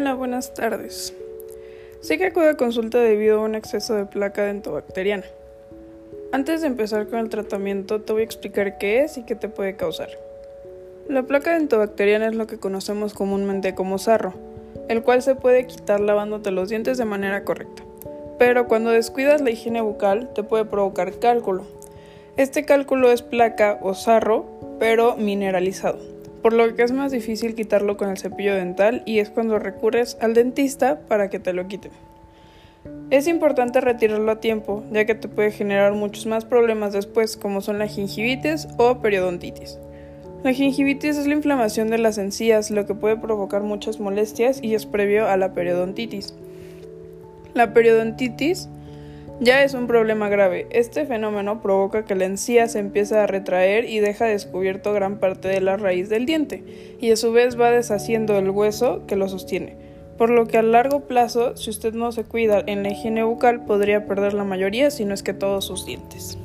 Hola, buenas tardes. Sé que acudo a consulta debido a un exceso de placa dentobacteriana. Antes de empezar con el tratamiento, te voy a explicar qué es y qué te puede causar. La placa dentobacteriana es lo que conocemos comúnmente como sarro, el cual se puede quitar lavándote los dientes de manera correcta. Pero cuando descuidas la higiene bucal, te puede provocar cálculo. Este cálculo es placa o sarro, pero mineralizado por lo que es más difícil quitarlo con el cepillo dental y es cuando recurres al dentista para que te lo quite. Es importante retirarlo a tiempo, ya que te puede generar muchos más problemas después, como son la gingivitis o periodontitis. La gingivitis es la inflamación de las encías, lo que puede provocar muchas molestias y es previo a la periodontitis. La periodontitis ya es un problema grave. Este fenómeno provoca que la encía se empiece a retraer y deja descubierto gran parte de la raíz del diente, y a su vez va deshaciendo el hueso que lo sostiene. Por lo que a largo plazo, si usted no se cuida en la higiene bucal, podría perder la mayoría, si no es que todos sus dientes.